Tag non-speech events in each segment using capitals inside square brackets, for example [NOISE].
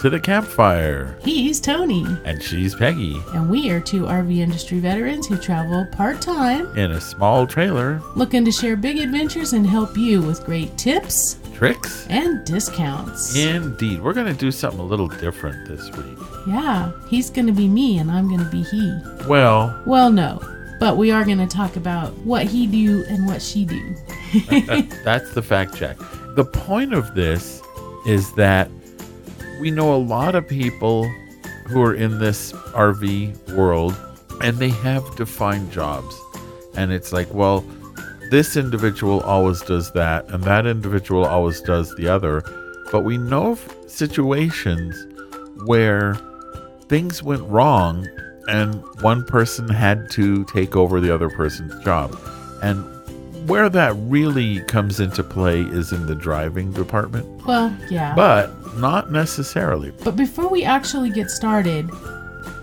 to the campfire. He's Tony, And she's Peggy and we are two RV industry veterans who travel part time, in a small trailer. looking to share big adventures and help you with great tips Tricks? and discounts. Indeed. We're going to do something a little different this week. Yeah, he's going to be me and I'm going to be he. Well, Well, no, but we are going to talk about what he do and what she do. [LAUGHS] [LAUGHS] that's the fact check. The point of this is that we know a lot of people who are in this RV world and they have defined jobs. And it's like, well, this individual always does that and that individual always does the other. But we know of situations where things went wrong and one person had to take over the other person's job. And where that really comes into play is in the driving department, Well, yeah. but not necessarily. But before we actually get started,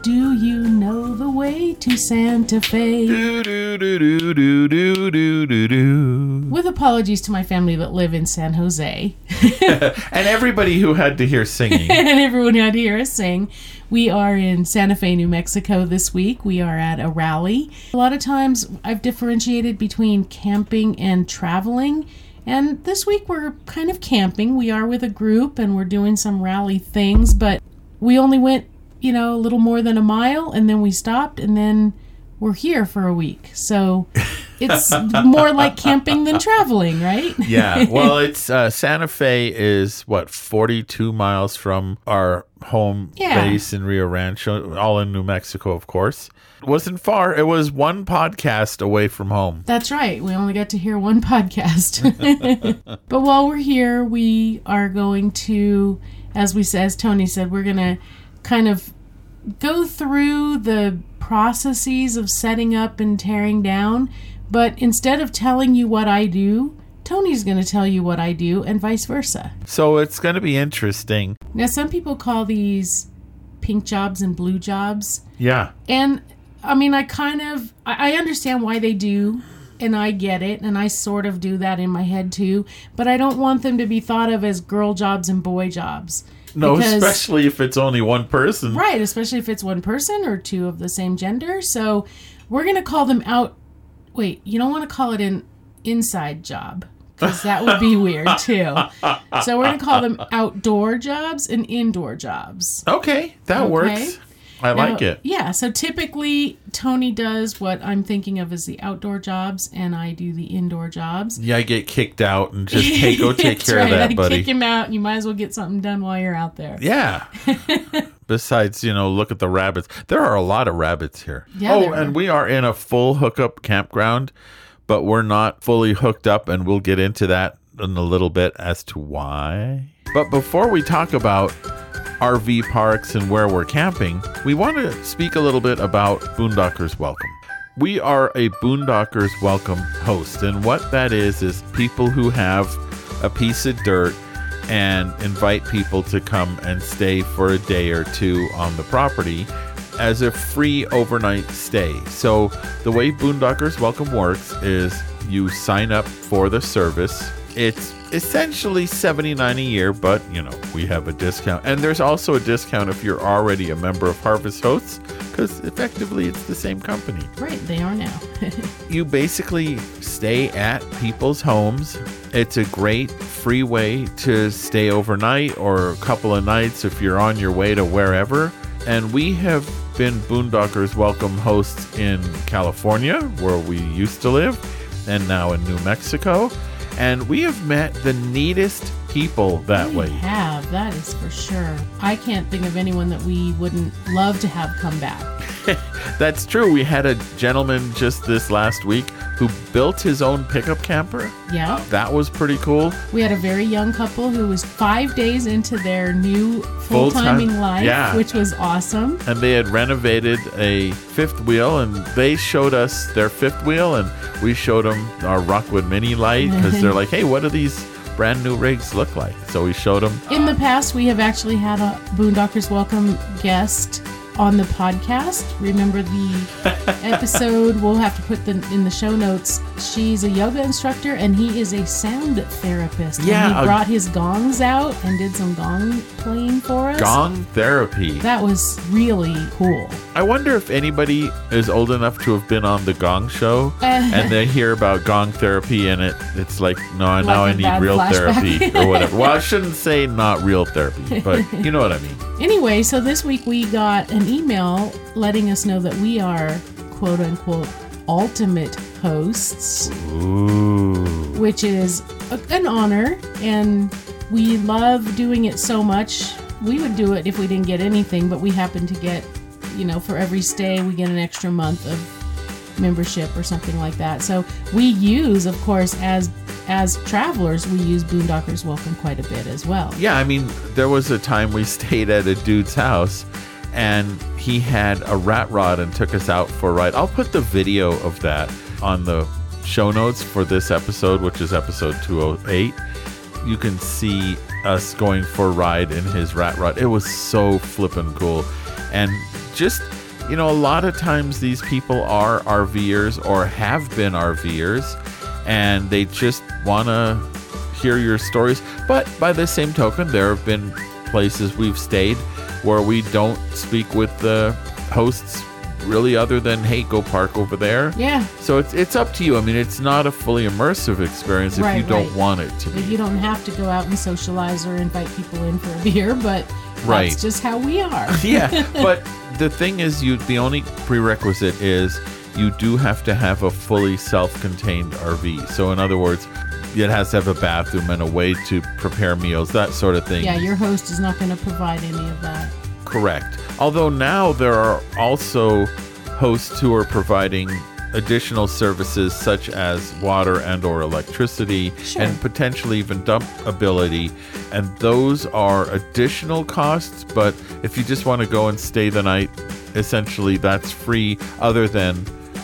do you know the way to Santa Fe? Do, do, do, do, do, do, do, do, do. Apologies to my family that live in San Jose. [LAUGHS] And everybody who had to hear singing. [LAUGHS] and everyone who had to hear us sing. we are in Santa Fe, New Mexico this week. We are at a rally. A lot of times I've differentiated between camping and traveling. And this week we're kind of camping. We are with a group and we're doing some rally things, but we only went, you know, a little more than a mile and then we stopped and then we're here for a week. So [LAUGHS] it's more like camping than traveling, right? [LAUGHS] yeah. Well, [LAUGHS] it's uh, Santa Fe is what 42 miles from our home Yeah. base in Rio Rancho, all in New Mexico, of course. It wasn't far. It was one podcast away from home. That's right. We only got to hear one podcast. [LAUGHS] but while we're here, we are going to, as we said, as Tony said, we're going to kind of go through the processes of setting up and tearing down. But instead of telling you what I do, Tony's going to tell you what I do, and vice versa. So it's going to be interesting. Now, some people call these pink jobs and blue jobs. Yeah. And I mean, I kind of I understand why they do, and I get it, and I sort of do that in my head too. But I don't want them to be thought of as girl jobs and boy jobs. No, Because- especially if it's only one person. Right, especially if it's one person or two of the same gender. So we're gonna call them out. Wait, you don't want to call it an inside job because that would be weird [LAUGHS] too. So we're gonna call them outdoor jobs and indoor jobs. Okay, that Okay. works. I like it. Yeah, so typically Tony does what I'm thinking of as the outdoor jobs, and I do the indoor jobs. Yeah, I get kicked out and just [LAUGHS] take go take care of that, I buddy. Kick him out, and you might as well get something done while you're out there. Yeah. [LAUGHS] Besides, you know, look at the rabbits. There are a lot of rabbits here. Yeah, oh, and we are in a full hookup campground, but we're not fully hooked up, and we'll get into that in a little bit as to why. But before we talk about RV parks and where we're camping, we want to speak a little bit about Boondockers Welcome. We are a Boondockers Welcome host, and what that is is people who have a piece of dirt and invite people to come and stay for a day or two on the property as a free overnight stay. So, the way Boondockers Welcome works is you sign up for the service. It's essentially 79 a year, but you know, we have a discount. And there's also a discount if you're already a member of Harvest Hosts because effectively it's the same company Right, they are now. [LAUGHS] you basically stay at people's homes. It's a great free way to stay overnight or a couple of nights if you're on your way to wherever. And we have been Boondockers Welcome hosts in California, where we used to live, and now in New Mexico. And we have met the neatest people that We way. have, that is for sure. I can't think of anyone that we wouldn't love to have come back. [LAUGHS] That's true. We had a gentleman just this last week who built his own pickup camper. Yeah. That was pretty cool. We had a very young couple who was five days into their new full Full-time- timing life, yeah. which was awesome. and they had renovated a fifth wheel and they showed us their fifth wheel and we showed them our Rockwood Mini Lite because they're [LAUGHS] like hey what are these brand new rigs look like. So we showed them In the past, we have actually had a Boondockers Welcome guest on the podcast. Remember the [LAUGHS] episode? We'll have to put the in the show notes. She's a yoga instructor and he is a sound therapist. And Yeah, he brought his gongs out and did some gong playing for us. gong therapy That was really cool. i wonder if anybody is old enough to have been on the gong show uh, and they hear about gong therapy and it it's like no now I need real flashback. therapy [LAUGHS] or whatever well i shouldn't say not real therapy but you know what i mean [LAUGHS] Anyway, so this week we got an email letting us know that we are quote unquote ultimate hosts. ooh. which is a, an honor and we love doing it so much. We would do it if we didn't get anything but we happen to get you know for every stay we get an extra month of membership or something like that. So we use of course as as travelers we use boondockers welcome quite a bit as well. Yeah, I mean, there was a time we [LAUGHS] stayed at a dude's house and he had a rat rod and took us out for a ride. I'll put the video of that on the show notes for this episode, which is episode 208. You can see us going for a ride in his rat rod. It was so flippin' cool. And just, you know, a lot of times these people are RVers or have been RVers and they just want to hear your stories. But by the same token, there have been places we've stayed where we don't speak with the hosts really other than hey go park over there. Yeah. So it's it's up to you. I mean it's not a fully immersive experience if Right, you don't right. want it to be. You don't have to go out and socialize or invite people in for a beer but Right. that's just how we are. [LAUGHS] Yeah [LAUGHS] but the thing is you the only prerequisite is you do have to have a fully self-contained rv so in other words it has to have a bathroom and a way to prepare meals that sort of thing. Yeah your host is not going to provide any of that. Correct. Although now there are also hosts who are providing additional services such as water and or electricity Sure. and potentially even dump ability. And those are additional costs but if you just want to go and stay the night essentially that's free other than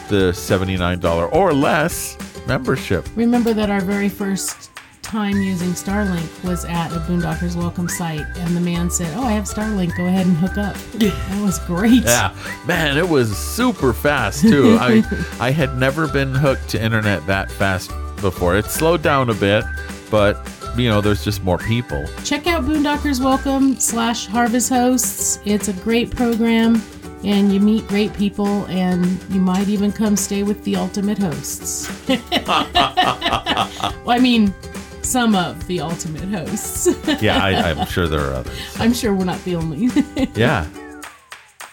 the $79 or less membership Remember that our very first time using Starlink was at a Boondockers Welcome site, and the man said, "Oh, I have Starlink. Go ahead and hook up." [LAUGHS] That was great. Yeah, man, it was super fast too. I I had never been hooked to internet that fast before. It slowed down a bit, but you know, there's just more people. Check out Boondockers Welcome slash Harvest Hosts. It's a great program, and you meet great people, and you might even come stay with the ultimate hosts. [LAUGHS] well, I mean, some of the ultimate hosts. Yeah, I, [LAUGHS] I'm sure there are others. I'm sure we're not the only. [LAUGHS] Yeah.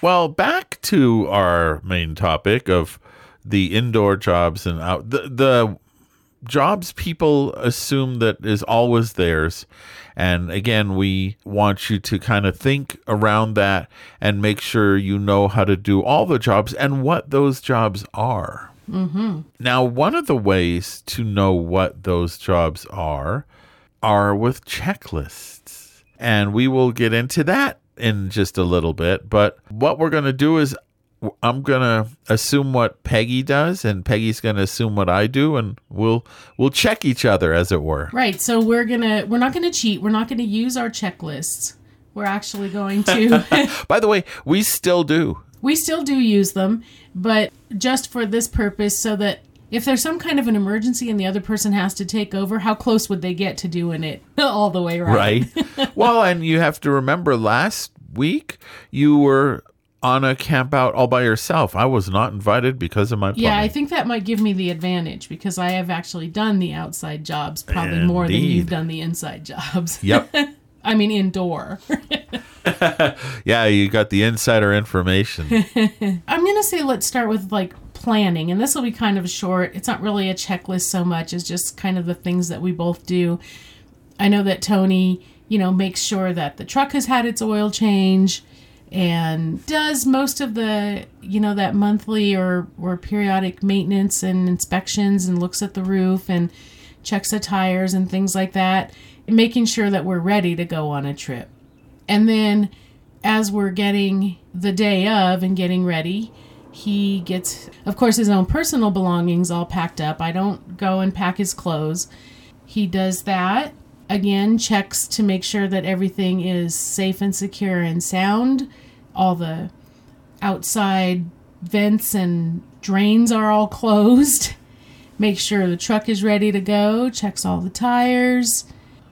Well, back to our main topic of the indoor jobs and out the the jobs people assume that is always theirs. And again, we want you to kind of think around that and make sure you know how to do all the jobs and what those jobs are. Mm-hmm. Now, one of the ways to know what those jobs are are with checklists. And we will get into that in just a little bit. But what we're going to do is I'm going to assume what Peggy does and Peggy's going to assume what I do and we'll we'll check each other as it were. Right. So we're gonna we're not gonna cheat. We're not gonna use our checklists. We're actually going to [LAUGHS] [LAUGHS] By the way, we still do. we still do use them, but just for this purpose so that if there's some kind of an emergency and the other person has to take over, how close would they get to doing it [LAUGHS] all the way right? Right? well, and you have to remember last week you were on a camp out all by yourself. I was not invited because of my plumbing. Yeah, I think that might give me the advantage because I have actually done the outside jobs probably more than you've done the inside jobs. Yep. [LAUGHS] I mean indoor. [LAUGHS] yeah, you got the insider information. [LAUGHS] I'm gonna say let's start with like planning, and this will be kind of short. It's not really a checklist so much as just kind of the things that we both do. I know that Tony, you know, makes sure that the truck has had its oil change and does most of the, you know, that monthly or, or periodic maintenance and inspections and looks at the roof and checks the tires and things like that, making sure that we're ready to go on a trip. And then as we're getting the day of and getting ready, he gets, of course, his own personal belongings all packed up. I don't go and pack his clothes. He does that. Again, checks to make sure that everything is safe and secure and sound. All the outside vents and drains are all closed. [LAUGHS] Make sure the truck is ready to go. Checks all the tires.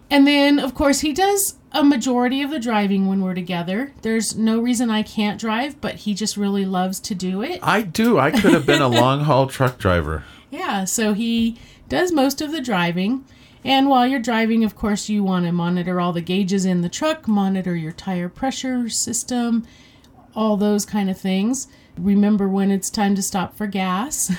And then, of course, he does a majority of the driving when we're together. There's no reason I can't drive, but he just really loves to do it. I do. I could have been a [LAUGHS] long haul truck driver. Yeah, so he does most of the driving. And while you're driving, of course, you want to monitor all the gauges in the truck, monitor your tire pressure system, all those kind of things. Remember when it's time to stop for gas.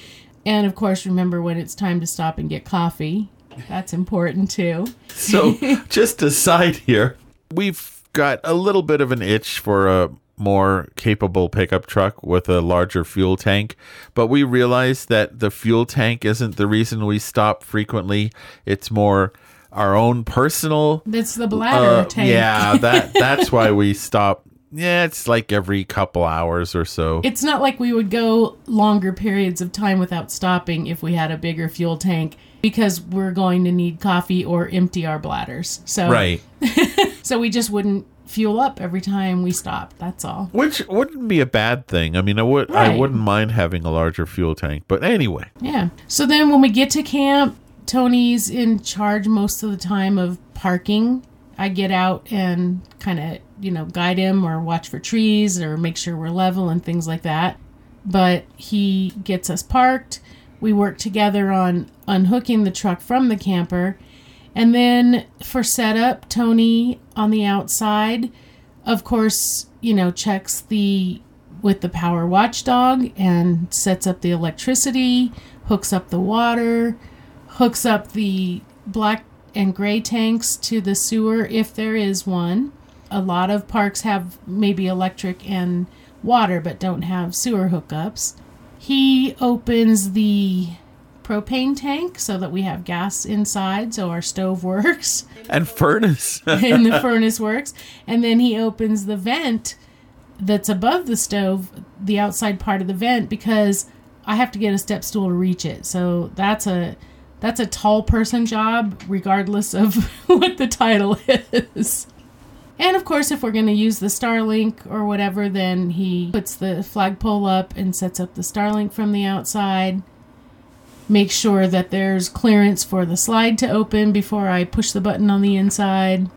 [LAUGHS] and of course, remember when it's time to stop and get coffee. That's important too. [LAUGHS] So, just a side here, we've got a little bit of an itch for a more capable pickup truck with a larger fuel tank, but we realize that the fuel tank isn't the reason we stop frequently. It's more our own personal. It's the bladder uh, tank. Yeah, that that's why we stop. Yeah, it's like every couple hours or so. It's not like we would go longer periods of time without stopping if we had a bigger fuel tank because we're going to need coffee or empty our bladders. So right. [LAUGHS] so we just wouldn't fuel up every time we stopped. That's all. Which wouldn't be a bad thing. I mean, I would I Right. wouldn't mind having a larger fuel tank. But anyway, Yeah. So then when we get to camp, Tony's in charge most of the time of parking. I get out and kind of, you know, guide him or watch for trees or make sure we're level and things like that. But he gets us parked. We work together on unhooking the truck from the camper. And then for setup, Tony on the outside, of course, you know, checks the with the power watchdog and sets up the electricity, hooks up the water, hooks up the black and gray tanks to the sewer if there is one. A lot of parks have maybe electric and water but don't have sewer hookups. He opens the propane tank so that we have gas inside so our stove [LAUGHS] works and furnace. [LAUGHS] and the furnace works. And then he opens the vent that's above the stove, the outside part of the vent, because I have to get a step stool to reach it. So that's a that's a tall person job, regardless of [LAUGHS] what the title is. And of course, if we're going to use the Starlink or whatever, then he puts the flagpole up and sets up the Starlink from the outside. Make sure that there's clearance for the slide to open before I push the button on the inside.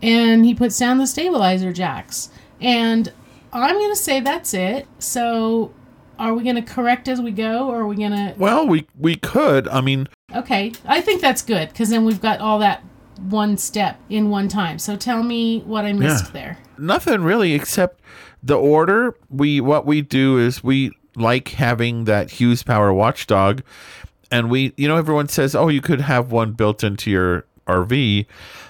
And he puts down the stabilizer jacks. And I'm going to say that's it. So are we going to correct as we go or are we going to well, we we could. I mean, Okay, I think that's good because then we've got all that one step in one time. So tell me what I missed Yeah. there. nothing really except the order. We what we do is we like having that Hughes Power Watchdog, and we you know everyone says oh you could have one built into your RV,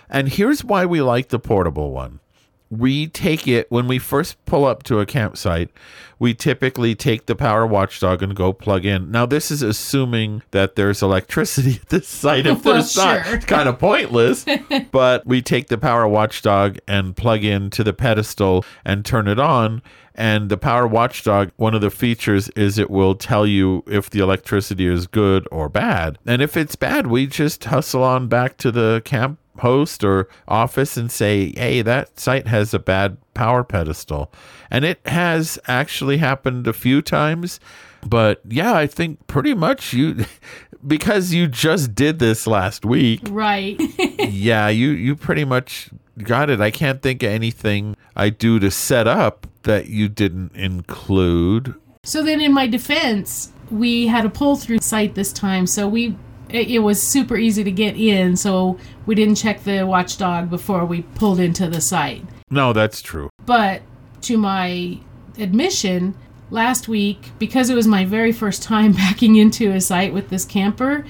and here's why we like the portable one. We take it when we first pull up to a campsite. We typically take the power watchdog and go plug in. Now, this is assuming that there's electricity [LAUGHS] at this site. If [LAUGHS] Well, there's not, it's kind of pointless. [LAUGHS] but we take the power watchdog and plug into the pedestal and turn it on. And the power watchdog, one of the features is it will tell you if the electricity is good or bad. And if it's bad, we just hustle on back to the camp host or office and say, hey, that site has a bad power pedestal. And it has actually happened a few times. But yeah, I think pretty much you, [LAUGHS] because you just did this last week, Right. [LAUGHS] yeah, you, you pretty much got it. I can't think of anything I do to set up that you didn't include. so then, in my defense, we had a pull through site this time. So we. It it was super easy to get in, so we didn't check the watchdog before we pulled into the site. No, that's true. But to my admission, last week, because it was my very first time [LAUGHS] backing into a site with this camper,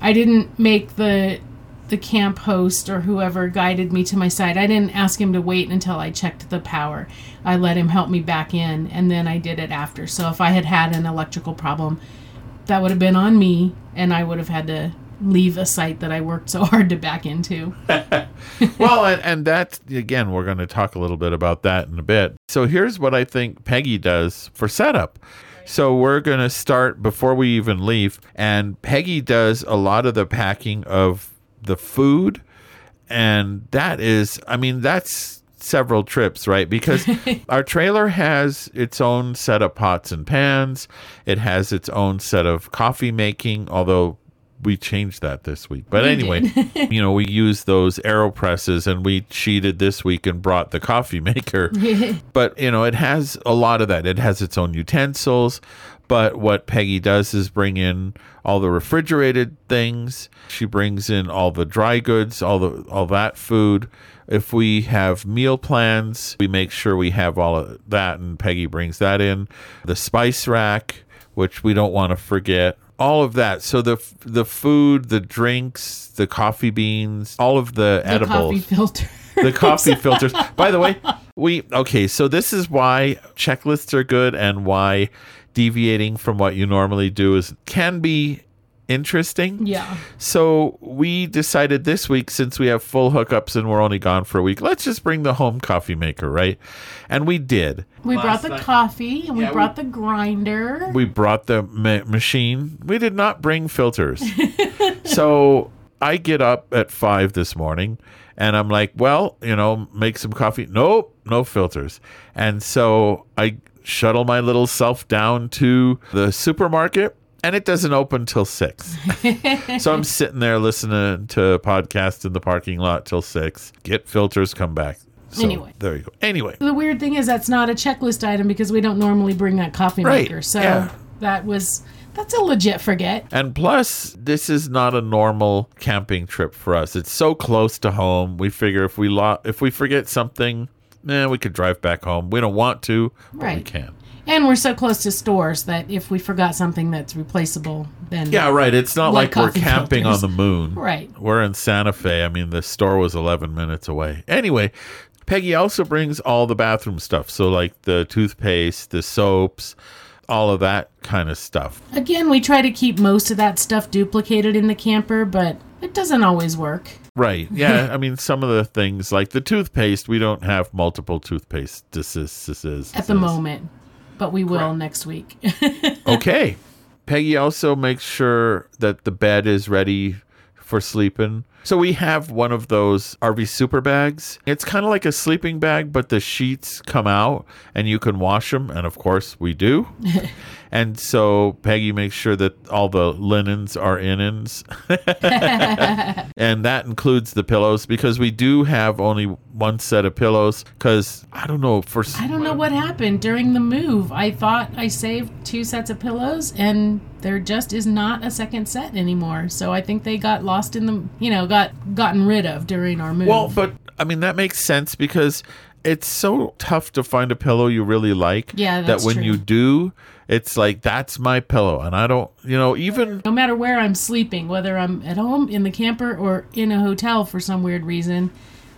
I didn't make the the camp host or whoever guided me to my site. I didn't ask him to wait until I checked the power. I let him help me back in, and then I did it after. So if I had had an electrical problem, that would have been on me, and I would have had to leave a site that I worked so [LAUGHS] hard to back into. [LAUGHS] well, and, and that, again, we're going to talk a little bit about that in a bit. So here's what I think Peggy does for setup. So we're going to start before we even leave. And Peggy does a lot of the packing of the food. And that is, I mean, that's several trips, right? Because [LAUGHS] our trailer has its own set of pots and pans, it has its own set of coffee making, although we changed that this week. But We anyway, you know, we used those AeroPresses and we cheated this week and brought the coffee [LAUGHS] maker. [LAUGHS] but, you know, it has a lot of that. It has its own utensils. But what Peggy does is bring in all the refrigerated things. She brings in all the dry goods, all the all that food. If we have meal plans, we make sure we have all of that and Peggy brings that in. The spice rack, which we don't want to forget all of that. So the the food, the drinks, the coffee beans, all of the, the edibles, coffee filter. the coffee [LAUGHS] filters. By the way, we okay. So this is why checklists are good and why deviating from what you normally do is can be interesting. yeah. So we decided this week, since we have full hookups and we're only gone for a week, let's just bring the home coffee maker, right? And we did. We Last brought the night- coffee and we Yeah, we- brought the grinder. We brought the ma- machine. We did not bring filters. [LAUGHS] so I get up at five this morning and I'm like, well, you know, make some coffee. Nope, no filters. And so I shuttle my little self down to the supermarket and it doesn't open till six. so I'm [LAUGHS] sitting there listening to a podcast in the parking lot till six. Get filters, come back. So Anyway. there you go. Anyway, the weird thing is that's not a checklist item because we don't normally bring that coffee Right, maker. So yeah. that was that's a legit forget. And plus, this is not a normal camping trip for us. It's so close to home. We figure if we lo- if we forget something, eh, we could drive back home. We don't want to, but we Right. can. And we're so close to stores that if we forgot something that's replaceable, then Yeah, right. It's not Like like, we're camping filters. on the moon. [LAUGHS] Right. We're in Santa Fe. I mean, the store was 11 minutes away. Anyway, Peggy also brings all the bathroom stuff. So, like the toothpaste, the soaps, all of that kind of stuff. Again, we try to keep most of that stuff duplicated in the camper, but it doesn't always work. Right. [LAUGHS] Yeah. I mean, some of the things like the toothpaste, we don't have multiple toothpaste At the moment. But we will next week. [LAUGHS] Okay. Peggy also makes sure that the bed is ready for sleeping. So we have one of those RV super bags. It's kind of like a sleeping bag, but the sheets come out and you can wash them. And of course, we do. [LAUGHS] and so Peggy makes sure that all the linens are innings. [LAUGHS] and that includes the pillows because we do have only one set of pillows. Because I don't know, for I don't know what happened during the move. I thought I saved two sets of pillows and there just is not a second set anymore. So I think they got lost in the, you know, got gotten rid of during our move. Well, but I mean that makes sense because it's so tough to find a pillow you really like. Yeah, that when true. you do, it's like that's my pillow, and I don't, you know, even no matter where I'm sleeping, whether I'm at home, in the camper, or in a hotel for some weird reason,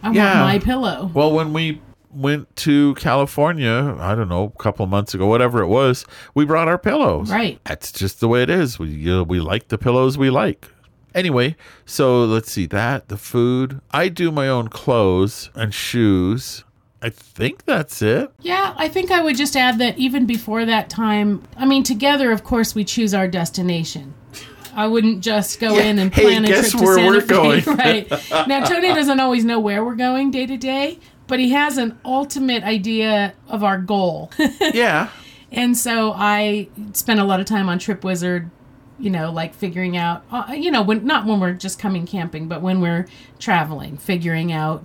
I Yeah. want my pillow. well when we went to California, I don't know, a couple months ago, whatever it was, we brought our pillows. Right. That's just the way it is. We uh, we like the pillows we like. Anyway, so let's see that the food. I do my own clothes and shoes. I think that's it. Yeah, I think I would just add that even before that time, I mean, together, of course, we choose our destination. I wouldn't just go in and Hey, plan a guess trip to where Santa we're Fe. [LAUGHS] going. right. Now, Tony doesn't always know where we're going day to day, but he has an ultimate idea of our goal. [LAUGHS] Yeah. And so I spent a lot of time on Trip Wizard, you know, like figuring out, uh, you know, when not when we're just coming camping, but when we're traveling, figuring out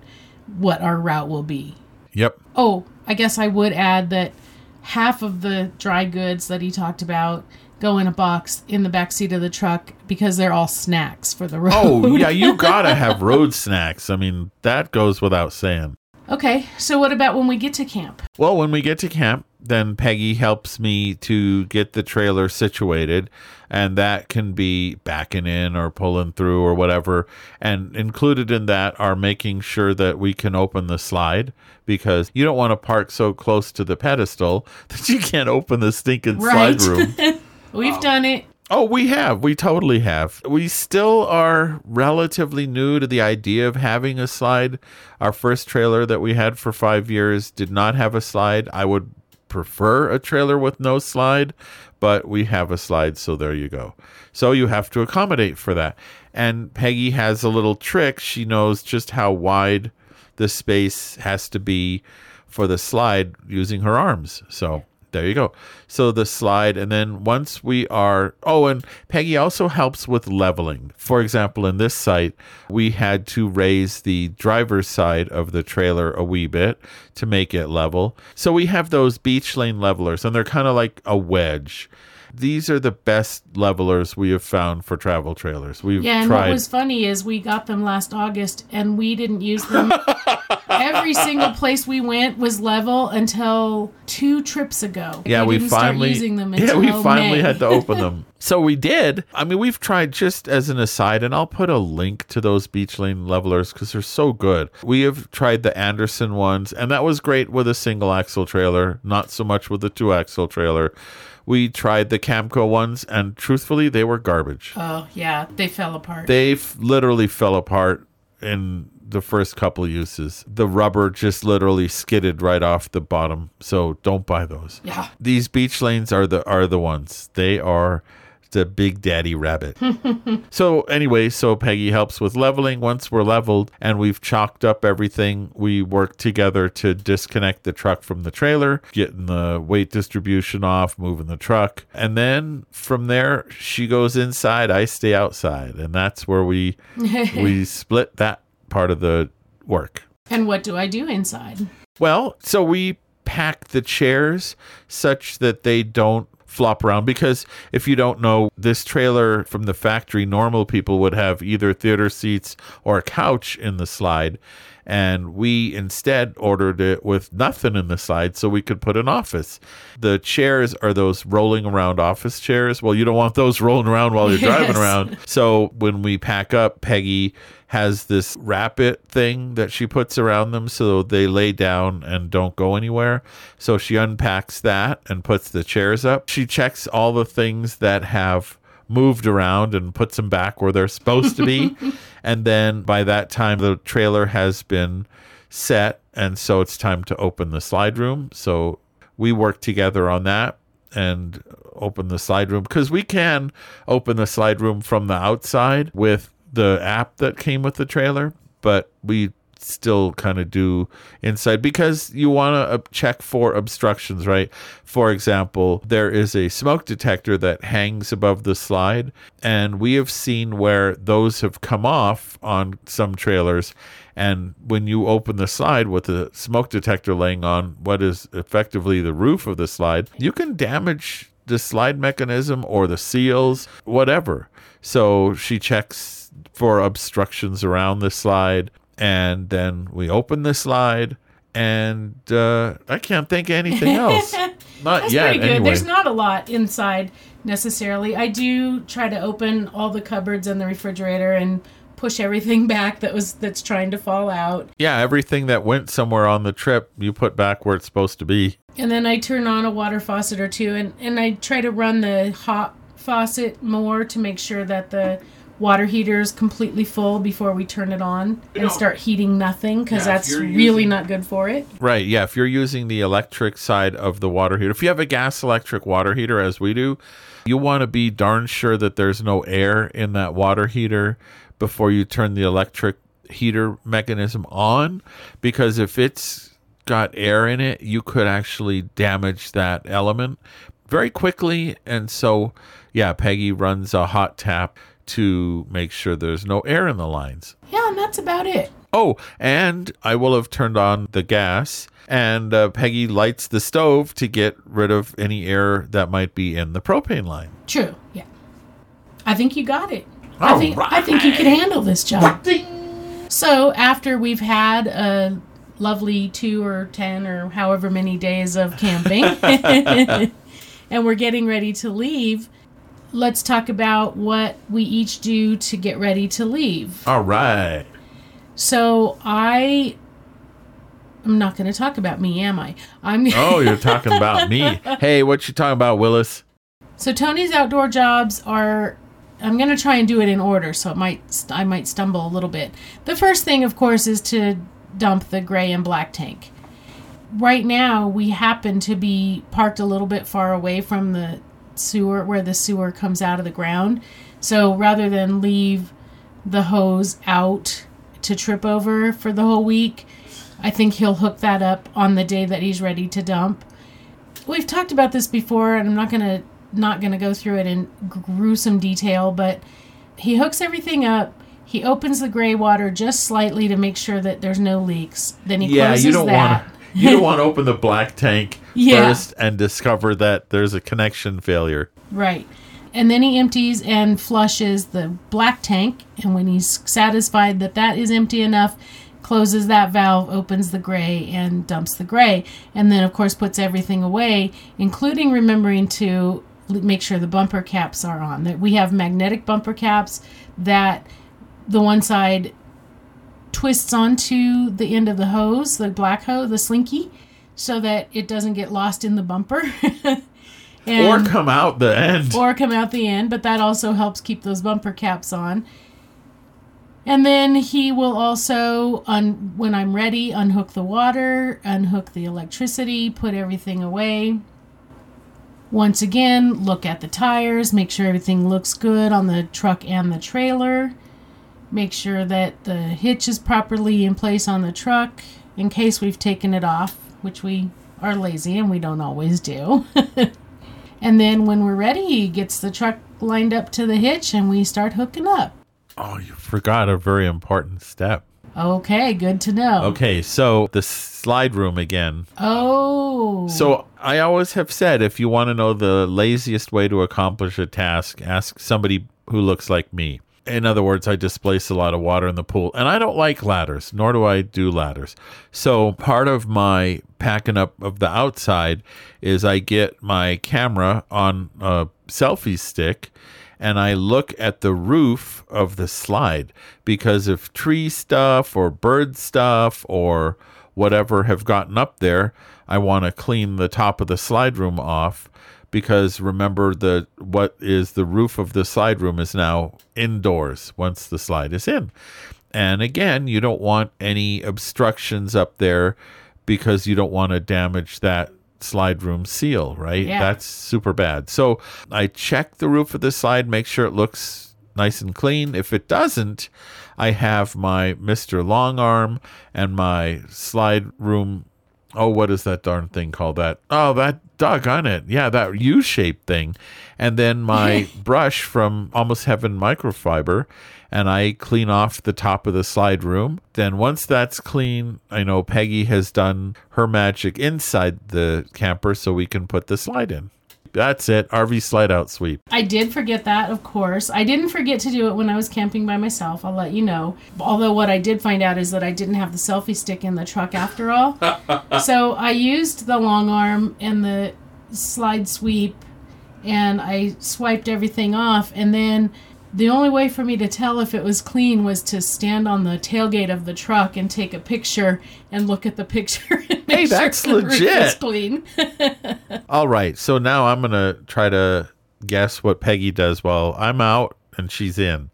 what our route will be. Yep. Oh, I guess I would add that half of the dry goods that he talked about go in a box in the back seat of the truck because they're all snacks for the road. Oh, yeah, you [LAUGHS] gotta have road snacks. I mean, that goes without saying. Okay, so what about when we get to camp? Well, when we get to camp, then Peggy helps me to get the trailer situated. And that can be backing in or pulling through or whatever. And included in that are making sure that we can open the slide because you don't want to park so close to the pedestal [LAUGHS] that you can't open the stinking Right. slide room. [LAUGHS] We've done it. Oh, we have. We totally have. We still are relatively new to the idea of having a slide. Our first trailer that we had for five years did not have a slide. I would prefer a trailer with no slide, but we have a slide, so there you go. So you have to accommodate for that. And Peggy has a little trick. She knows just how wide the space has to be for the slide using her arms. So there you go. So the slide, and then once we are, oh, and Peggy also helps with leveling. For example, in this site, we had to raise the driver's side of the trailer a wee bit to make it level. So we have those Beech Lane levelers, and they're kind of like a wedge. These are the best levelers we have found for travel trailers. We've Yeah, and tried. what was funny is we got them last August and we didn't use them. [LAUGHS] Every single place we went was level until two trips ago. yeah, we didn't finally using them [LAUGHS] yeah we finally May. had to open them. [LAUGHS] So we did. I mean, we've tried just as an aside, and I'll put a link to those Beech Lane levelers because they're so good. We have tried the Anderson ones, and that was great with a single axle trailer, not so much with a two axle trailer. We tried the Camco ones, and truthfully, they were garbage. Oh yeah, they fell apart. They f- literally fell apart in the first couple uses. The rubber just literally skidded right off the bottom. So don't buy those. Yeah. These Beech Lanes are the are the ones. They are the big daddy rabbit. [LAUGHS] so anyway, so Peggy helps with leveling. Once we're leveled and we've chalked up everything, we work together to disconnect the truck from the trailer, getting the weight distribution off, moving the truck. And then from there she goes inside, I stay outside. And that's where we [LAUGHS] we split that part of the work. and what do I do inside? Well, so we pack the chairs such that they don't flop around because if you don't know this trailer from the factory normal people would have either theater seats or a couch in the slide and we instead ordered it with nothing in the side so we could put an office the chairs are those rolling around office chairs well you don't want those [LAUGHS] rolling around while you're driving around so when we pack up, Peggy has this wrap it thing that she puts around them so they lay down and don't go anywhere. So she unpacks that and puts the chairs up. She checks all the things that have moved around and puts them back where they're supposed to be. [LAUGHS] and then by that time, the trailer has been set. And so it's time to open the slide room. So we work together on that and open the slide room because we can open the slide room from the outside with the app that came with the trailer, but we still kind of do inside because you want to check for obstructions, right? For example, there is a smoke detector that hangs above the slide, and we have seen where those have come off on some trailers. And when you open the slide with the smoke detector laying on what is effectively the roof of the slide, you can damage the slide mechanism or the seals, whatever. So she checks for obstructions around the slide, and then we open the slide, and uh, I can't think of anything else. [LAUGHS] Not That's yet, pretty good. anyway. There's not a lot inside necessarily. I do try to open all the cupboards and the refrigerator and push everything [LAUGHS] back that was that's trying to fall out. yeah, everything that went somewhere on the trip, you put back where it's supposed to be. And then I turn on a water faucet or two and, and I try to run the hot faucet more to make sure that the water heater is completely full before we turn it on and know- start heating nothing because Yeah, that's really using- not good for it. Right. Yeah. If you're using the electric side of the water heater, if you have a gas electric water heater, as we do, you want to be darn sure that there's no air in that water heater before you turn the electric heater mechanism on. Because if it's got air in it, you could actually damage that element very quickly. And so, yeah, Peggy runs a hot tap to make sure there's no air in the lines. Yeah, and that's about it. Oh, and I will have turned on the gas, and uh, Peggy lights the stove to get rid of any air that might be in the propane line. True. Yeah. I think you got it. I All think I think you can handle this job. So after we've had a lovely two or ten or however many days of camping [LAUGHS] and we're getting ready to leave, let's talk about what we each do to get ready to leave. All right. So I I'm not going to talk about me, am I? I'm Oh, you're [LAUGHS] talking about me. Hey, what you talking about, Willis? So Tony's outdoor jobs are I'm going to try and do it in order, so it might I might stumble a little bit. The first thing of course is to dump the gray and black tank. Right now, we happen to be parked a little bit far away from the sewer where the sewer comes out of the ground. So rather than leave the hose out to trip over for the whole week, I think he'll hook that up on the day that he's ready to dump. We've talked about this before, and I'm not gonna not gonna go through it in gruesome detail, but he hooks everything up. He opens the gray water just slightly to make sure that there's no leaks. Then he Yeah, closes you don't that. want you don't want to open the black tank Yeah. first and discover that there's a connection failure. Right. And then he empties and flushes the black tank. And when he's satisfied that that is empty enough, closes that valve, opens the gray, and dumps the gray. And then, of course, puts everything away, including remembering to make sure the bumper caps are on. That we have magnetic bumper caps that the one side twists onto the end of the hose, the black hose, the slinky, so that it doesn't get lost in the bumper. [LAUGHS] and, or come out the end. [LAUGHS] or come out the end, but that also helps keep those bumper caps on. And then he will also, un- when I'm ready, unhook the water, unhook the electricity, put everything away. Once again, look at the tires, make sure everything looks good on the truck and the trailer. Make sure that the hitch is properly in place on the truck in case we've taken it off, which we are lazy and we don't always do. [LAUGHS] And then when we're ready, he gets the truck lined up to the hitch and we start hooking up. oh, you forgot a very important step. Okay, good to know. Okay, so the slide room again. Oh. So I always have said if you want to know the laziest way to accomplish a task, ask somebody who looks like me. In other words, I displace a lot of water in the pool, and I don't like ladders, nor do I do ladders. So part of my packing up of the outside is I get my camera on a selfie stick and I look at the roof of the slide because if tree stuff or bird stuff or whatever have gotten up there, I want to clean the top of the slide room off because remember the what is the roof of the slide room is now indoors once the slide is in. And again, you don't want any obstructions up there because you don't want to damage that slide room seal, right? Yeah. That's super bad. So I check the roof of the slide, make sure it looks nice and clean. If it doesn't, I have my Mr. Long Arm and my slide room. Oh, what is that darn thing called? That oh, that doggone it, yeah, that U-shaped thing, and then my [LAUGHS] brush from Almost Heaven Microfiber, and I clean off the top of the slide room. Then once that's clean, I know Peggy has done her magic inside the camper, so we can put the slide in. That's it. RV slide out sweep. I did forget that, of course. I didn't forget to do it when I was camping by myself. I'll let you know. Although, what I did find out is that I didn't have the selfie stick in the truck after all. [LAUGHS] so, I used the long arm and the slide sweep and I swiped everything off. And then the only way for me to tell if it was clean was to stand on the tailgate of the truck and take a picture and look at the picture. [LAUGHS] And make Hey, sure that's is legit. clean. [LAUGHS] All right. So now I'm going to try to guess what Peggy does while I'm out and she's in.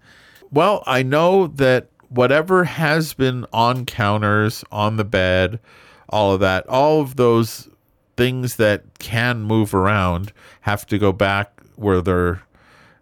Well, I know that whatever has been on counters, on the bed, all of that, all of those things that can move around have to go back where they're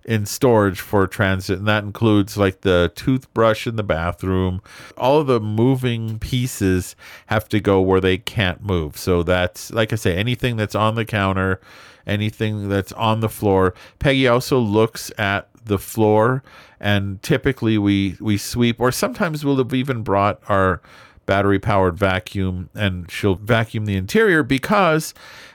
in storage for transit and that includes like the toothbrush in the bathroom. All of the moving pieces have to go where they can't move. So that's like i say anything that's on the counter anything that's on the floor. Peggy also looks at the floor and typically we we sweep or sometimes we'll have even brought our battery powered vacuum and she'll vacuum the interior because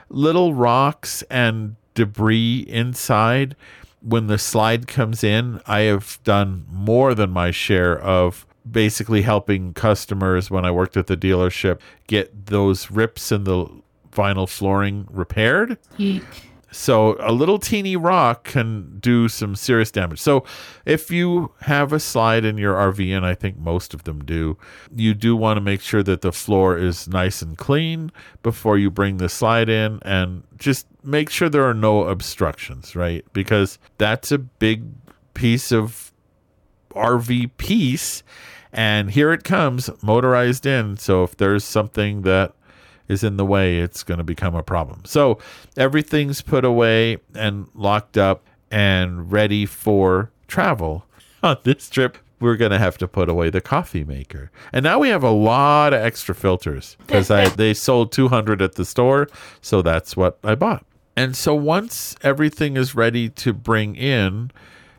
little rocks and debris inside when the slide comes in i have done more than my share of basically helping customers when I worked at the dealership get those rips in the vinyl flooring repaired. So a little teeny rock can do some serious damage. So if you have a slide in your RV, and I think most of them do, you do want to make sure that the floor is nice and clean before you bring the slide in and just make sure there are no obstructions, right? Because that's a big piece of RV piece. And here it comes motorized in. So if there's something that is in the way, it's going to become a problem. So everything's put away and locked up and ready for travel. [LAUGHS] On this trip, we're going to have to put away the coffee maker. And now we have a lot of extra filters because I [LAUGHS] they sold 200 at the store, so that's what I bought. And so once everything is ready to bring in,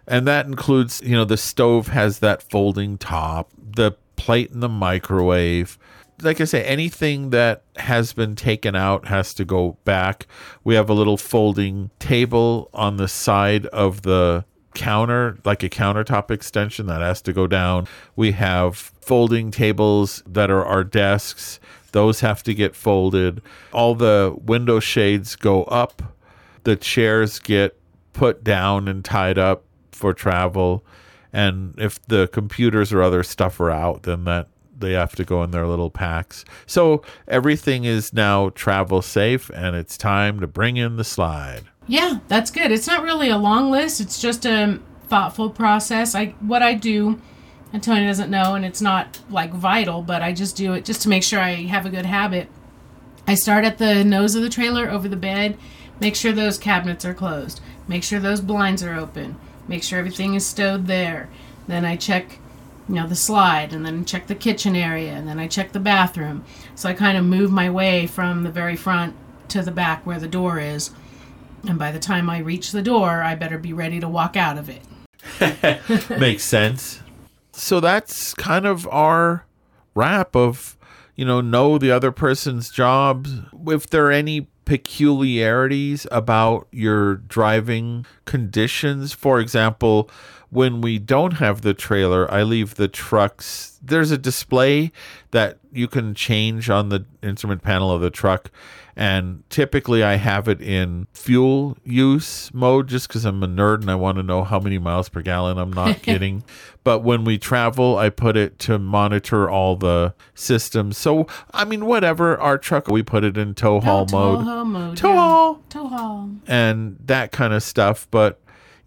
and that includes, you know, the stove has that folding top, the plate in the microwave, like I say, anything that has been taken out has to go back. We have a little folding table on the side of the counter, like a countertop extension that has to go down. We have folding tables that are our desks, those have to get folded. All the window shades go up, the chairs get put down and tied up for travel. And if the computers or other stuff are out, then that they have to go in their little packs. So everything is now travel safe, and it's time to bring in the slide. Yeah, that's good. It's not really a long list. It's just a thoughtful process. I what I do, and Tony doesn't know, and it's not like vital, but I just do it just to make sure I have a good habit. I start at the nose of the trailer over the bed, make sure those cabinets are closed, make sure those blinds are open, make sure everything is stowed there. Then I check you know the slide and then check the kitchen area and then I check the bathroom. So I kind of move my way from the very front to the back where the door is. And by the time I reach the door, I better be ready to walk out of it. [LAUGHS] Makes sense. So that's kind of our wrap of, you know, know the other person's jobs. If there are any peculiarities about your driving conditions, for example, when we don't have the trailer, I leave the trucks. There's a display that you can change on the instrument panel of the truck. And typically I have it in fuel use mode just because I'm a nerd and I want to know how many miles per gallon. I'm not [LAUGHS] kidding. But when we travel, I put it to monitor all the systems. So, I mean, whatever, our truck, we put it in tow haul tow mode. haul mode. Tow haul. Tow haul. and that kind of stuff. But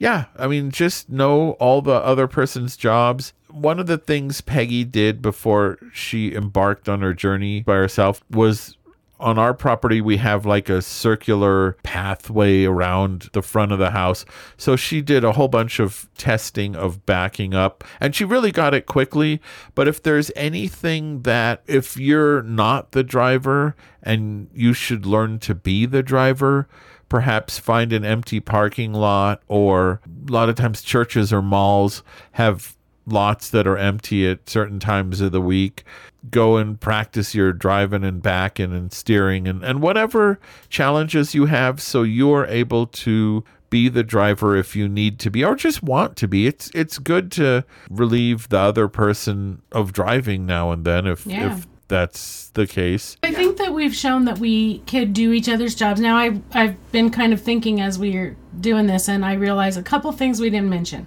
yeah, I mean, just know all the other person's jobs. One of the things Peggy did before she embarked on her journey by herself was on our property, we have like a circular pathway around the front of the house. So she did a whole bunch of testing of backing up and she really got it quickly. But if there's anything that, if you're not the driver and you should learn to be the driver, perhaps find an empty parking lot or a lot of times churches or malls have lots that are empty at certain times of the week go and practice your driving and backing and steering and, and whatever challenges you have so you're able to be the driver if you need to be or just want to be it's it's good to relieve the other person of driving now and then if Yeah. if that's the case I think that we've shown that we could do each other's jobs. Now, I, I've been kind of thinking as we are doing this, and I realize a couple things we didn't mention.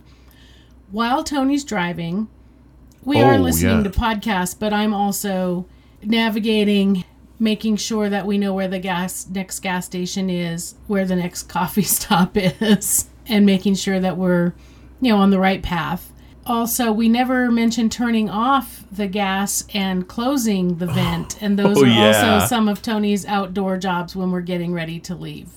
While Tony's driving, we are Oh, listening yeah. to podcasts, but I'm also navigating, making sure that we know where the gas next gas station is, where the next [LAUGHS] coffee stop is, and making sure that we're, you know, on the right path. Also, we never mentioned turning off the gas and closing the vent, and [LAUGHS] those Oh, are yeah. also some of Tony's outdoor jobs when we're getting ready to leave.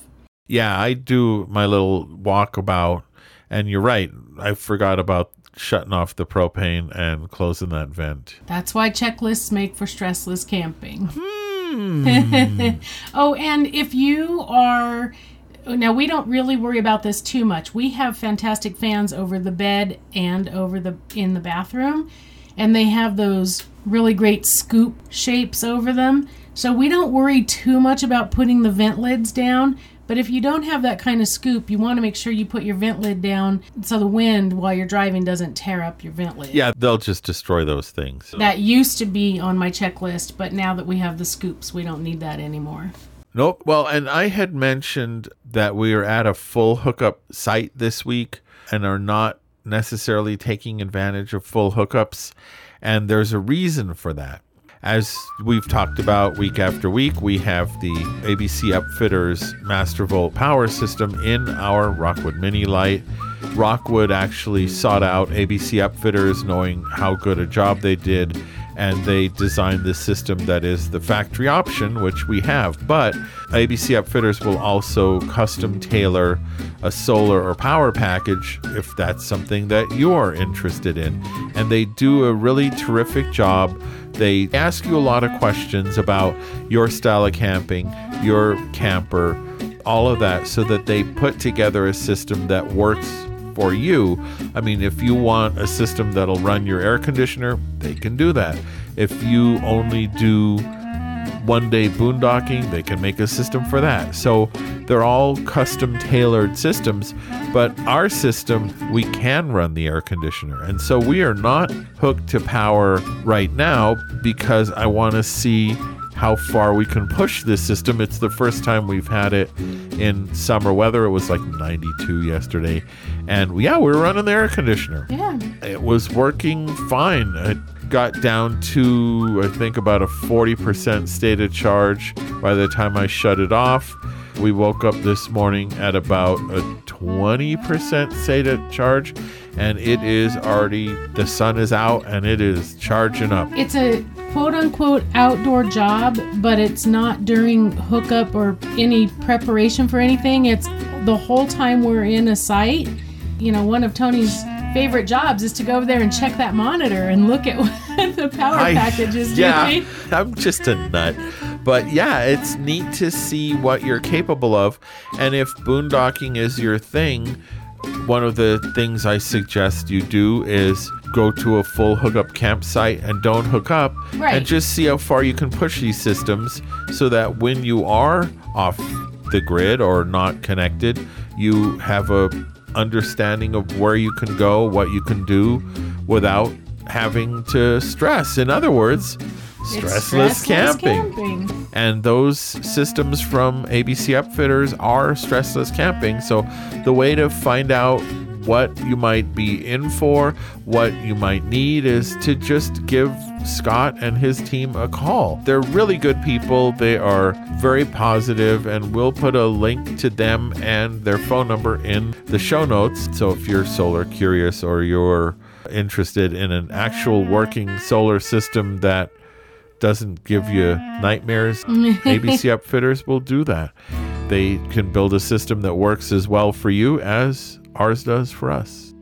yeah, I do my little walkabout, and you're right. I forgot about shutting off the propane and closing that vent. That's why checklists make for stressless camping. Hmm. [LAUGHS] oh, and if you are now we don't really worry about this too much. We have fantastic fans over the bed and over the in the bathroom, and they have those really great scoop shapes over them. So we don't worry too much about putting the vent lids down, But if you don't have that kind of scoop, you want to make sure you put your vent lid down so the wind while you're driving doesn't tear up your vent lid. Yeah, they'll just destroy those things. That used to be on my checklist, but now that we have the scoops, we don't need that anymore. Nope. Well, and I had mentioned that we are at a full hookup site this week and are not necessarily taking advantage of full hookups. And there's a reason for that. As we've talked about week after week, we have the ABC Upfitters Mastervolt power system in our Rockwood Mini Lite. Rockwood actually sought out ABC Upfitters knowing how good a job they did, and they designed this system that is the factory option, which we have. But ABC Upfitters will also custom tailor a solar or power package if that's something that you're interested in. And they do a really terrific job they ask you a lot of questions about your style of camping, your camper, all of that, so that they put together a system that works for you. I mean, if you want a system that'll run your air conditioner, they can do that. If you only do one day boondocking, they can make a system for that. So they're all custom tailored systems, but our system, we can run the air conditioner. And so we are not hooked to power right now because I want to see how far we can push this system. It's the first time we've had it in summer weather. It was like 92 yesterday. And yeah, we were running the air conditioner. Yeah. It was working fine. It got down to, I think, about a 40% state of charge by the time I shut it off. We woke up this morning at about a 20% state of charge, and it is already, the sun is out and it is charging up. It's a quote unquote outdoor job, but it's not during hookup or any preparation for anything. It's the whole time we're in a site. You know, one of Tony's favorite jobs is to go over there and check that monitor and look at [LAUGHS] what the power I- package is yeah, doing. [LAUGHS] I'm just a nut. But yeah, it's neat to see what you're capable of. And if boondocking is your thing, one of the things I suggest you do is go to a full hookup campsite and don't hook up Right. and just see how far you can push these systems so that when you are off the grid or not connected, you have a understanding of where you can go, what you can do without having to stress. In other words, It's stressless, camping. camping. And those systems from ABC Upfitters are stressless camping. So the way to find out what you might be in for, what you might need, is to just give Scott and his team a call. They're really good people. They are very positive, and we'll put a link to them and their phone number in the show notes. So if you're solar curious or you're interested in an actual working solar system that doesn't give you nightmares, [LAUGHS] ABC Upfitters will do that. They can build a system that works as well for you as ours does for us.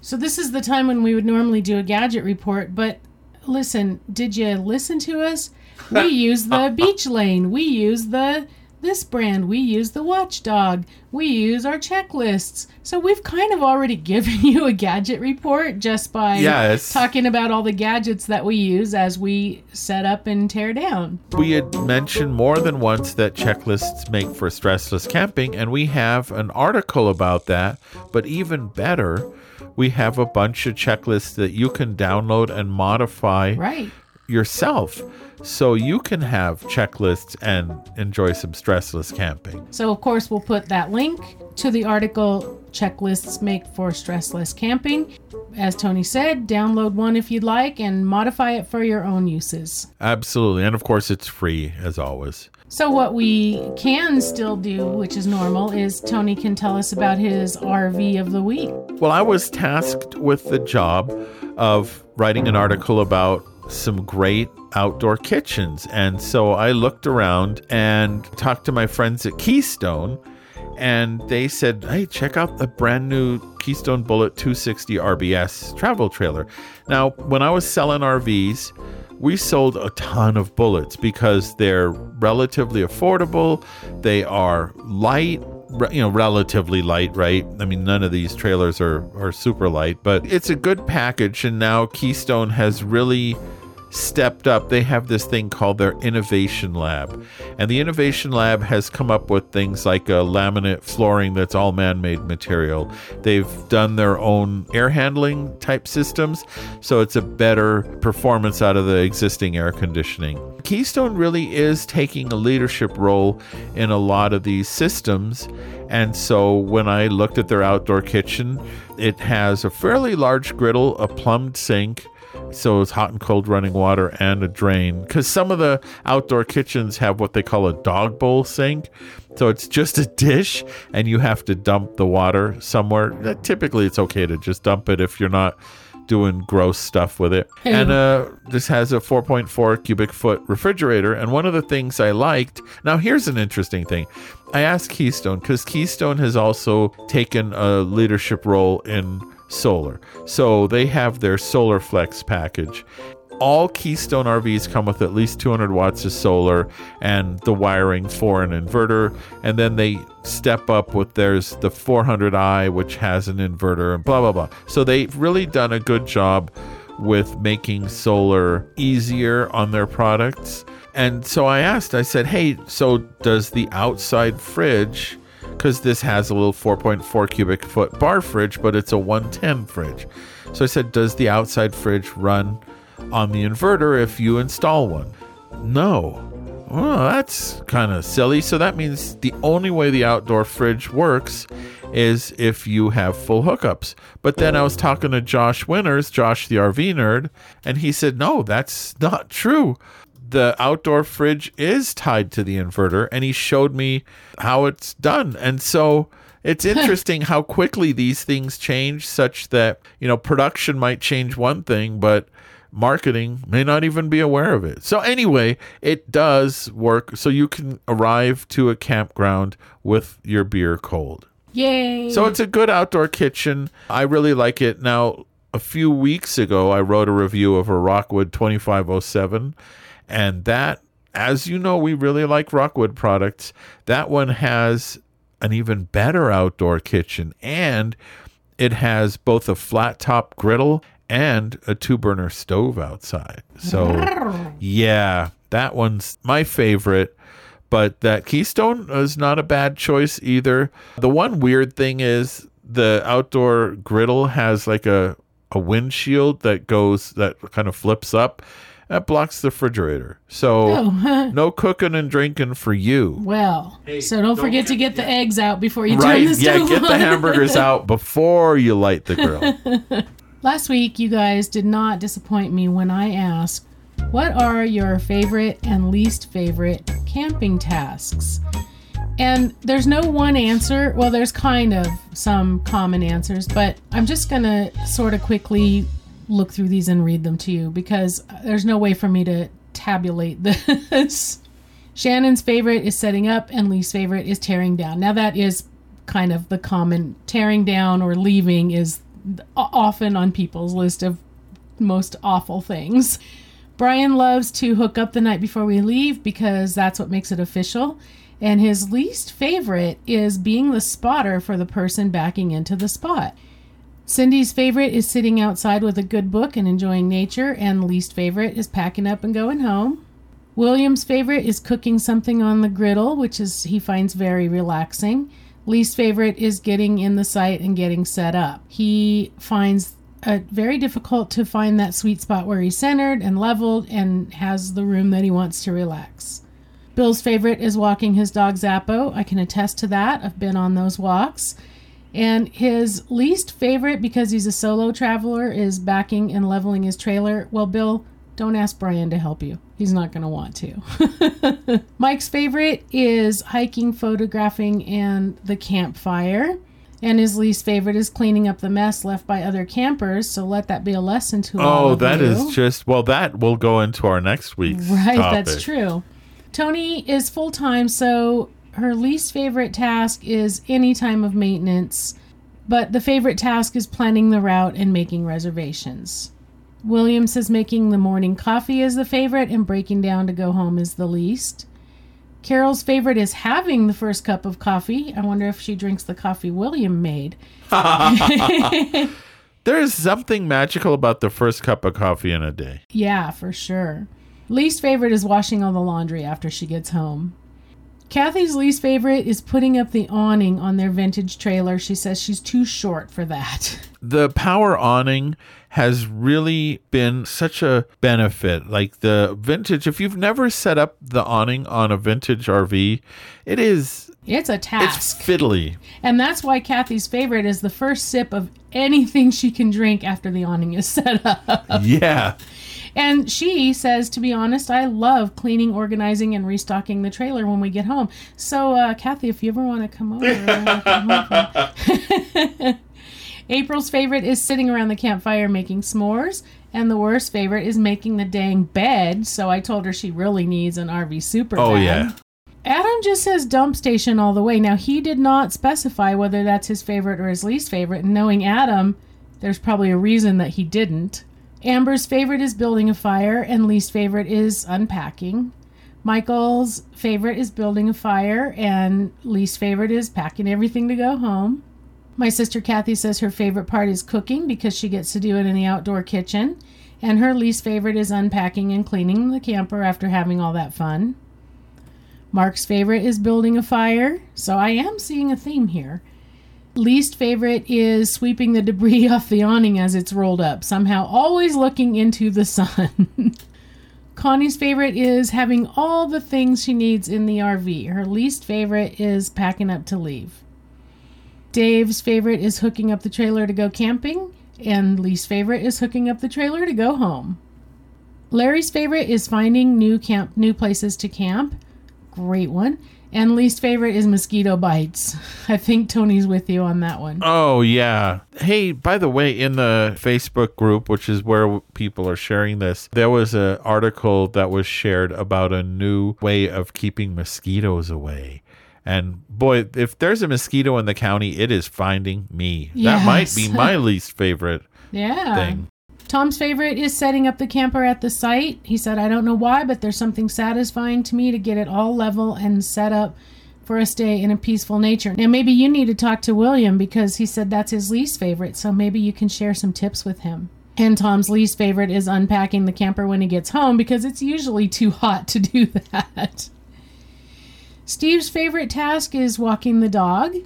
So this is the time when we would normally do a gadget report, but listen, did you listen to us? We [LAUGHS] use the Beech Lane. We use the this brand. We use the watchdog. We use our checklists. So we've kind of already [LAUGHS] given you a gadget report just by Yes. talking about all the gadgets that we use as we set up and tear down. We had mentioned more than once that checklists make for stressless camping, and we have an article about that. But even better, we have a bunch of checklists that you can download and modify Right. yourself. So you can have checklists and enjoy some stressless camping. So, of course, we'll put that link to the article Checklists Make for Stressless Camping. As Tony said, download one if you'd like and modify it for your own uses. Absolutely. And of course, it's free as always. So, what we can still do, which is normal, is Tony can tell us about his RV of the week. Well, I was tasked with the job of writing an article about some great outdoor kitchens. And so I looked around and talked to my friends at Keystone, and they said, Hey, check out the brand new Keystone Bullet 260 RBS travel trailer. Now, when I was selling RVs, we sold a ton of bullets because they're relatively affordable, they are light, you know relatively light right i mean none of these trailers are are super light but it's a good package and now keystone has really stepped up. They have this thing called their Innovation Lab. And the Innovation Lab has come up with things like a laminate flooring that's all man made material. They've done their own air handling type systems, so it's a better performance out of the existing air conditioning. Keystone really is taking a leadership role in a lot of these systems. And so when I looked at their outdoor kitchen, it has a fairly large griddle, a plumbed sink, so it's hot and cold running water and a drain. Because some of the outdoor kitchens have what they call a dog bowl sink. So it's just a dish and you have to dump the water somewhere. Typically, it's okay to just dump it if you're not doing gross stuff with it. And uh, this has a 4.4 cubic foot refrigerator. And one of the things I liked now, here's an interesting thing. I asked Keystone because Keystone has also taken a leadership role in solar. So they have their Solar Flex package. All Keystone RVs come with at least 200 watts of solar and the wiring for an inverter. And then they step up with there's the 400i, which has an inverter and blah, blah, blah. So they've really done a good job with making solar easier on their products. And so I asked, I said, hey, so does the outside fridge because this has a little 4.4 cubic foot bar fridge, but it's a 110 fridge. So I said, Does the outside fridge run on the inverter if you install one? No. Well, that's kind of silly. So that means the only way the outdoor fridge works is if you have full hookups. But then I was talking to Josh Winters, Josh the RV nerd, and he said, No, that's not true. The outdoor fridge is tied to the inverter and he showed me how it's done. And so it's [LAUGHS] interesting how quickly these things change such that you know production might change one thing but marketing may not even be aware of it. So anyway it does work. So you can arrive to a campground with your beer cold Yay! so it's a good outdoor kitchen i really like it now a few weeks ago i wrote a review of a rockwood 2507 and that, as you know, we really like Rockwood products. That one has an even better outdoor kitchen and it has both a flat top griddle and a two burner stove outside. So, yeah, that one's my favorite. But that Keystone is not a bad choice either. The one weird thing is the outdoor griddle has like a, a windshield that goes, that kind of flips up that blocks the refrigerator. So Oh. [LAUGHS] no cooking and drinking for you. well, so don't, forget to get the eggs out before you Right? turn the Yeah, stove get the hamburgers [LAUGHS] out before you light the grill. [LAUGHS] Last week, you guys did not disappoint me when I asked, What are your favorite and least favorite camping tasks? And there's no one answer. Well, there's kind of some common answers, but I'm just going to sort of quickly look through these and read them to you because uh, there's no way for me to tabulate [LAUGHS] this. Shannon's favorite is setting up, and least favorite is tearing down. Now, that is kind of the common tearing down or leaving is uh, often on people's list of most awful things. Brian loves to hook up the night before we leave because that's what makes it official. And his least favorite is being the spotter for the person backing into the spot. Cindy's favorite is sitting outside with a good book and enjoying nature, and least favorite is packing up and going home. William's favorite is cooking something on the griddle, which is he finds very relaxing. Least favorite is getting in the site and getting set up. He finds very difficult to find that sweet spot where he's centered and leveled and has the room that he wants to relax. Bill's favorite is walking his dog Zappo. I can attest to that. I've been on those walks. And his least favorite, because he's a solo traveler, is backing and leveling his trailer. Well, Bill, don't ask Brian to help you. He's not going to want to. [LAUGHS] Mike's favorite is hiking, photographing, and the campfire. And his least favorite is cleaning up the mess left by other campers. So let that be a lesson to all Oh, of that you. is just well. That will go into our next week's Right, topic. that's true. Tony is full time, so her least favorite task is any time of maintenance, but the favorite task is planning the route and making reservations. William says making the morning coffee is the favorite and breaking down to go home is the least. Carol's favorite is having the first cup of coffee. I wonder if she drinks the coffee William made. [LAUGHS] There is something magical about the first cup of coffee in a day. Yeah, for sure. Least favorite is washing all the laundry after she gets home. Kathy's least favorite is putting up the awning on their vintage trailer. She says she's too short for that. [LAUGHS] The power awning has really been such a benefit. Like the vintage, if you've never set up the awning on a vintage RV, it is It's a task. it's fiddly. and that's why Kathy's favorite is the first sip of anything she can drink after the awning is set up. Yeah. And she says, to be honest, I love cleaning, organizing, and restocking the trailer when we get home. So, uh, Kathy, if you ever want to come over. [LAUGHS] April's favorite is sitting around the campfire making s'mores. And the worst favorite is making the dang bed. So I told her she really needs an RV super Oh bed. yeah. Adam just says dump station all the way. Now, he did not specify whether that's his favorite or his least favorite. And knowing Adam, there's probably a reason that he didn't. Amber's favorite is building a fire, and least favorite is unpacking. Michael's favorite is building a fire, and least favorite is packing everything to go home. My sister Kathy says her favorite part is cooking because she gets to do it in the outdoor kitchen. And her least favorite is unpacking and cleaning the camper after having all that fun. Mark's favorite is building a fire, so I am seeing a theme here. Least favorite is sweeping the debris [LAUGHS] off the awning as it's rolled up, somehow always looking into the sun. [LAUGHS] Connie's favorite is having all the things she needs in the RV. Her least favorite is packing up to leave. Dave's favorite is hooking up the trailer to go camping, and least favorite is hooking up the trailer to go home. Larry's favorite is finding new camp new places to camp. Great one. And least favorite is mosquito bites. I think Tony's with you on that one. Oh yeah. Hey, by the way, in the Facebook group, which is where people are sharing this, there was an article that was shared about a new way of keeping mosquitoes away. And boy, if there's a mosquito in the county, it is finding me. That might be my [LAUGHS] least favorite Yeah. thing. Tom's favorite is setting up the camper at the site. He said, I don't know why, but there's something satisfying to me to get it all level and set up for a stay in a peaceful nature. Now, maybe you need to talk to William because he said that's his least favorite, so maybe you can share some tips with him. And Tom's least favorite is unpacking the camper when he gets home because it's usually too hot to do [LAUGHS] that. Steve's favorite task is walking the dog.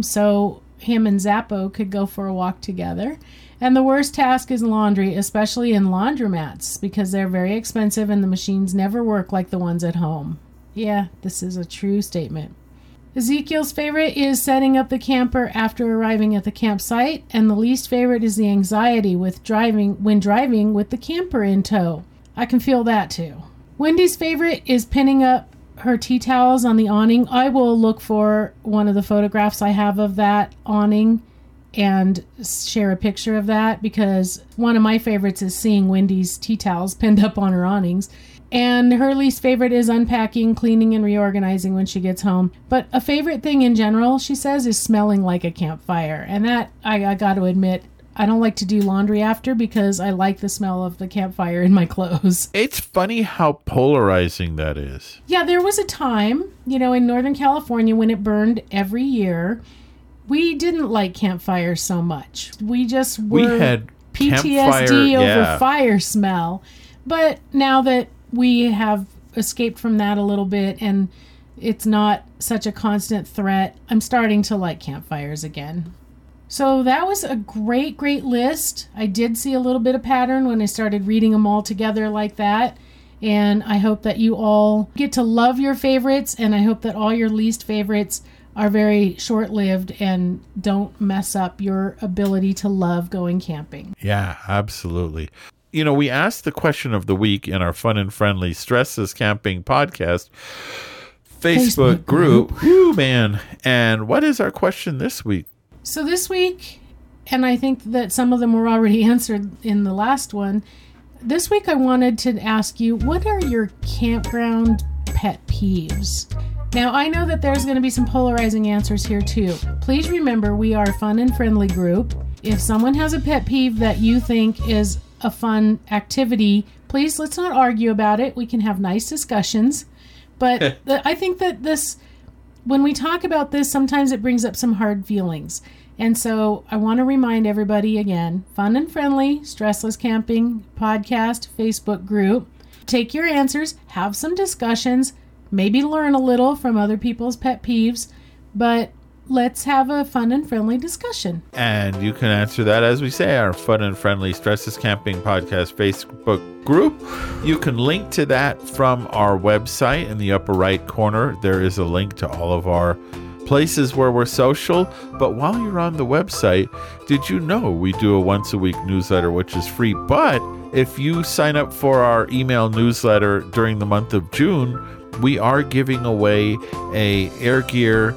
So him and Zappo could go for a walk together. And the worst task is laundry, especially in laundromats, because they're very expensive and the machines never work like the ones at home. Yeah, this is a true statement. Ezekiel's favorite is setting up the camper after arriving at the campsite, and the least favorite is the anxiety with driving when driving with the camper in tow. I can feel that too. Wendy's favorite is pinning up her tea towels on the awning. I will look for one of the photographs I have of that awning and share a picture of that because one of my favorites is seeing Wendy's tea towels pinned up on her awnings. And her least favorite is unpacking, cleaning, and reorganizing when she gets home. But a favorite thing in general, she says, is smelling like a campfire. And that, I, I got to admit, I don't like to do laundry after because I like the smell of the campfire in my clothes. [LAUGHS] It's funny how polarizing that is. Yeah, there was a time, you know, in Northern California when it burned every year. We didn't like campfires so much. We just We had PTSD campfire- over yeah. fire smell. But now that we have escaped from that a little bit and it's not such a constant threat, I'm starting to like campfires again. So that was a great, great list. I did see a little bit of pattern when I started reading them all together like that. And I hope that you all get to love your favorites, and I hope that all your least favorites are very short lived and don't mess up your ability to love going camping. Yeah, absolutely. You know, we asked the question of the week in our fun and friendly stressless Camping podcast Facebook, Facebook group. Whew, man. And what is our question this week? So this week, and I think that some of them were already [LAUGHS] answered in the last one. This week, I wanted to ask you what are your campground pet peeves? Now, I know that there's going to be some polarizing answers here too. Please remember, we are a fun and friendly group. If someone has a pet peeve that you think is a fun activity, please let's not argue about it. We can have nice discussions. But [LAUGHS] the, I think that this when we talk about this, sometimes it brings up some hard feelings. And so I want to remind everybody again fun and friendly, stressless camping podcast Facebook group. Take your answers, have some discussions, maybe learn a little from other people's pet peeves, but let's have a fun and friendly discussion. And you can answer that, as we say, our fun and friendly stressless Camping Podcast Facebook group. You can link to that from our website in the upper right corner. There is a link to all of our places where we're social. But while you're on the website, did you know we do a once a week newsletter, which is free? But if you sign up for our email newsletter during the month of June, we are giving away a Air Gear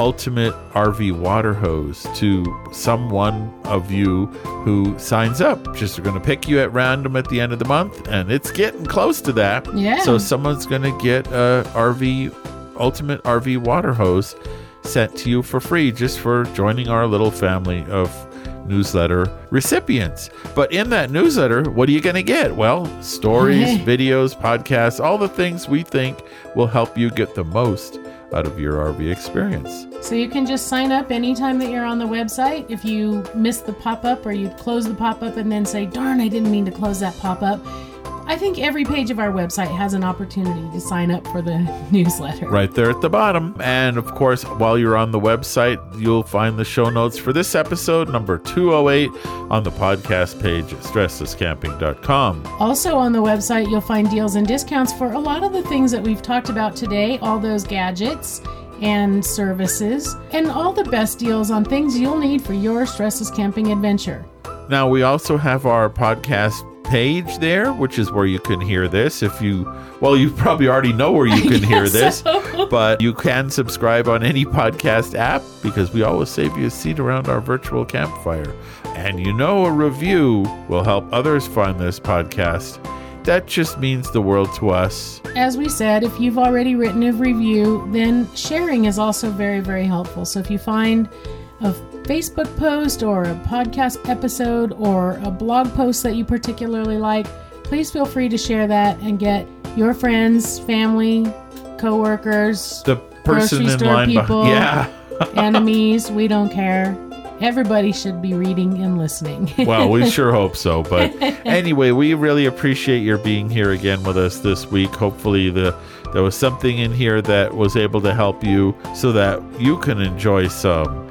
ultimate RV water hose to someone of you who signs up. Just going to pick you at random at the end of the month, and it's getting close to that. Yeah. So someone's going to get a RV ultimate RV water hose sent to you for free just for joining our little family of newsletter recipients. But in that newsletter, what are you going to get? Well, stories, [LAUGHS] videos, podcasts, all the things we think will help you get the most out of your RV experience. So you can just sign up anytime that you're on the website. If you miss the pop up or you close the pop up and then say, darn, I didn't mean to close that pop up. I think every page of our website has an opportunity to sign up for the [LAUGHS] newsletter. Right there at the bottom. And of course, while you're on the website, you'll find the show notes for this episode, number 208, on the podcast page at stresslesscamping.com. Also on the website, you'll find deals and discounts for a lot of the things that we've talked about today, all those gadgets and services, and all the best deals on things you'll need for your stressless camping adventure. Now, we also have our podcast page there, which is where you can hear this. If you, well, you probably already know where you can [LAUGHS] hear this, so. but you can subscribe on any podcast app because we always save you a seat around our virtual campfire. And you know, a review will help others find this podcast. That just means the world to us. As we said, if you've already written a review, then sharing is also very, very helpful. So if you find a Facebook post or a podcast episode or a blog post that you particularly like, please feel free to share that and get your friends, family, coworkers, The person grocery in store line people. [LAUGHS] Yeah. [LAUGHS] enemies, we don't care. Everybody should be reading and listening. [LAUGHS] well, we sure hope so. But anyway, we really appreciate your being here again with us this week. Hopefully, the there was something in here that was able to help you so that you can enjoy some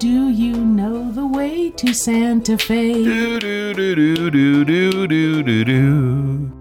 Do you know the way to Santa Fe? Do do do do do do do do.